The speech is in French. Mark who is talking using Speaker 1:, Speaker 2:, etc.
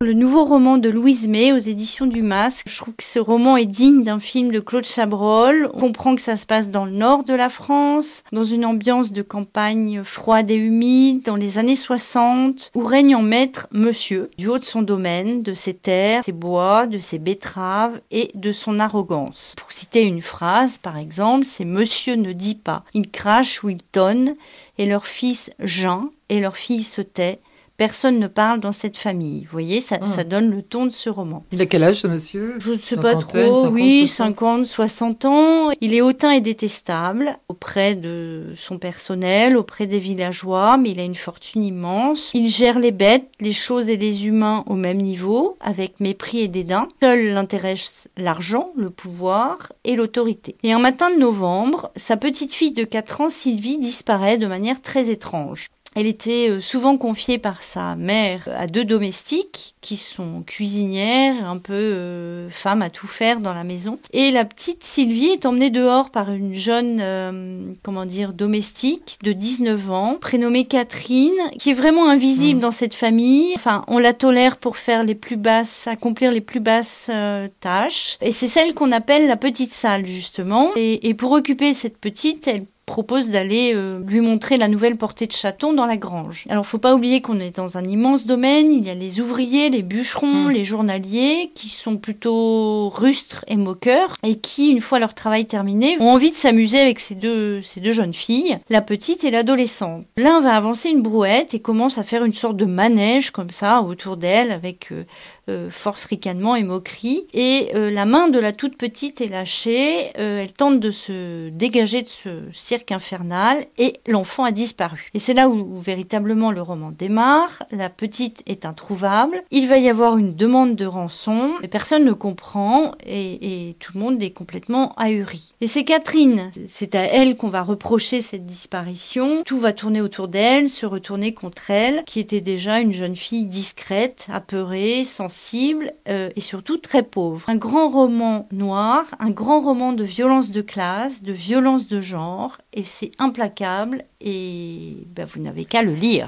Speaker 1: Le nouveau roman de Louise May aux éditions du Masque. Je trouve que ce roman est digne d'un film de Claude Chabrol. On comprend que ça se passe dans le nord de la France, dans une ambiance de campagne froide et humide, dans les années 60, où règne en maître monsieur, du haut de son domaine, de ses terres, ses bois, de ses betteraves et de son arrogance. Pour citer une phrase, par exemple, c'est Monsieur ne dit pas. Il crache ou il tonne, et leur fils Jean et leur fille se tait personne ne parle dans cette famille. Vous voyez, ça, ça donne le ton de ce roman.
Speaker 2: Il a quel âge, ce monsieur?
Speaker 1: Je ne sais pas trop. oui, 50, 60 ans. Il est hautain et détestable auprès de son personnel, auprès des villageois, mais il a une fortune immense. Il gère les bêtes, les choses et les humains au même niveau, avec mépris et dédain. Seul l'intéresse l'argent, le pouvoir et l'autorité. Et un matin de novembre, sa petite fille de 4 ans, Sylvie, disparaît de manière très étrange. Elle était euh, souvent confiée par sa mère à deux domestiques qui sont cuisinières, un peu euh, femmes à tout faire dans la maison. Et la petite Sylvie est emmenée dehors par une jeune, euh, comment dire, domestique de 19 ans, prénommée Catherine, qui est vraiment invisible mmh. dans cette famille. Enfin, on la tolère pour faire les plus basses, accomplir les plus basses tâches. Et c'est celle qu'on appelle la petite salle, justement. Et, et pour occuper cette petite, elle propose d'aller euh, lui montrer la nouvelle portée de chaton dans la grange. Alors faut pas oublier qu'on est dans un immense domaine, il y a les ouvriers, les bûcherons, hmm. les journaliers qui sont plutôt rustres et moqueurs et qui une fois leur travail terminé ont envie de s'amuser avec ces deux ces deux jeunes filles, la petite et l'adolescente. L'un va avancer une brouette et commence à faire une sorte de manège comme ça autour d'elle avec euh, euh, force ricanement et moquerie. Et euh, la main de la toute petite est lâchée. Euh, elle tente de se dégager de ce cirque infernal et l'enfant a disparu. Et c'est là où, véritablement le roman démarre. La petite est introuvable. Il va y avoir une demande de rançon. Et personne ne comprend et, et tout le monde est complètement ahuri. Et c'est Catherine. C'est à elle qu'on va reprocher cette disparition. Tout va tourner autour d'elle, se retourner contre elle, qui était déjà une jeune fille discrète, apeurée, sensible euh, et surtout très pauvre. Un grand roman noir, un grand roman de violence de classe, de violence de genre, et c'est implacable, et ben, vous n'avez qu'à le lire.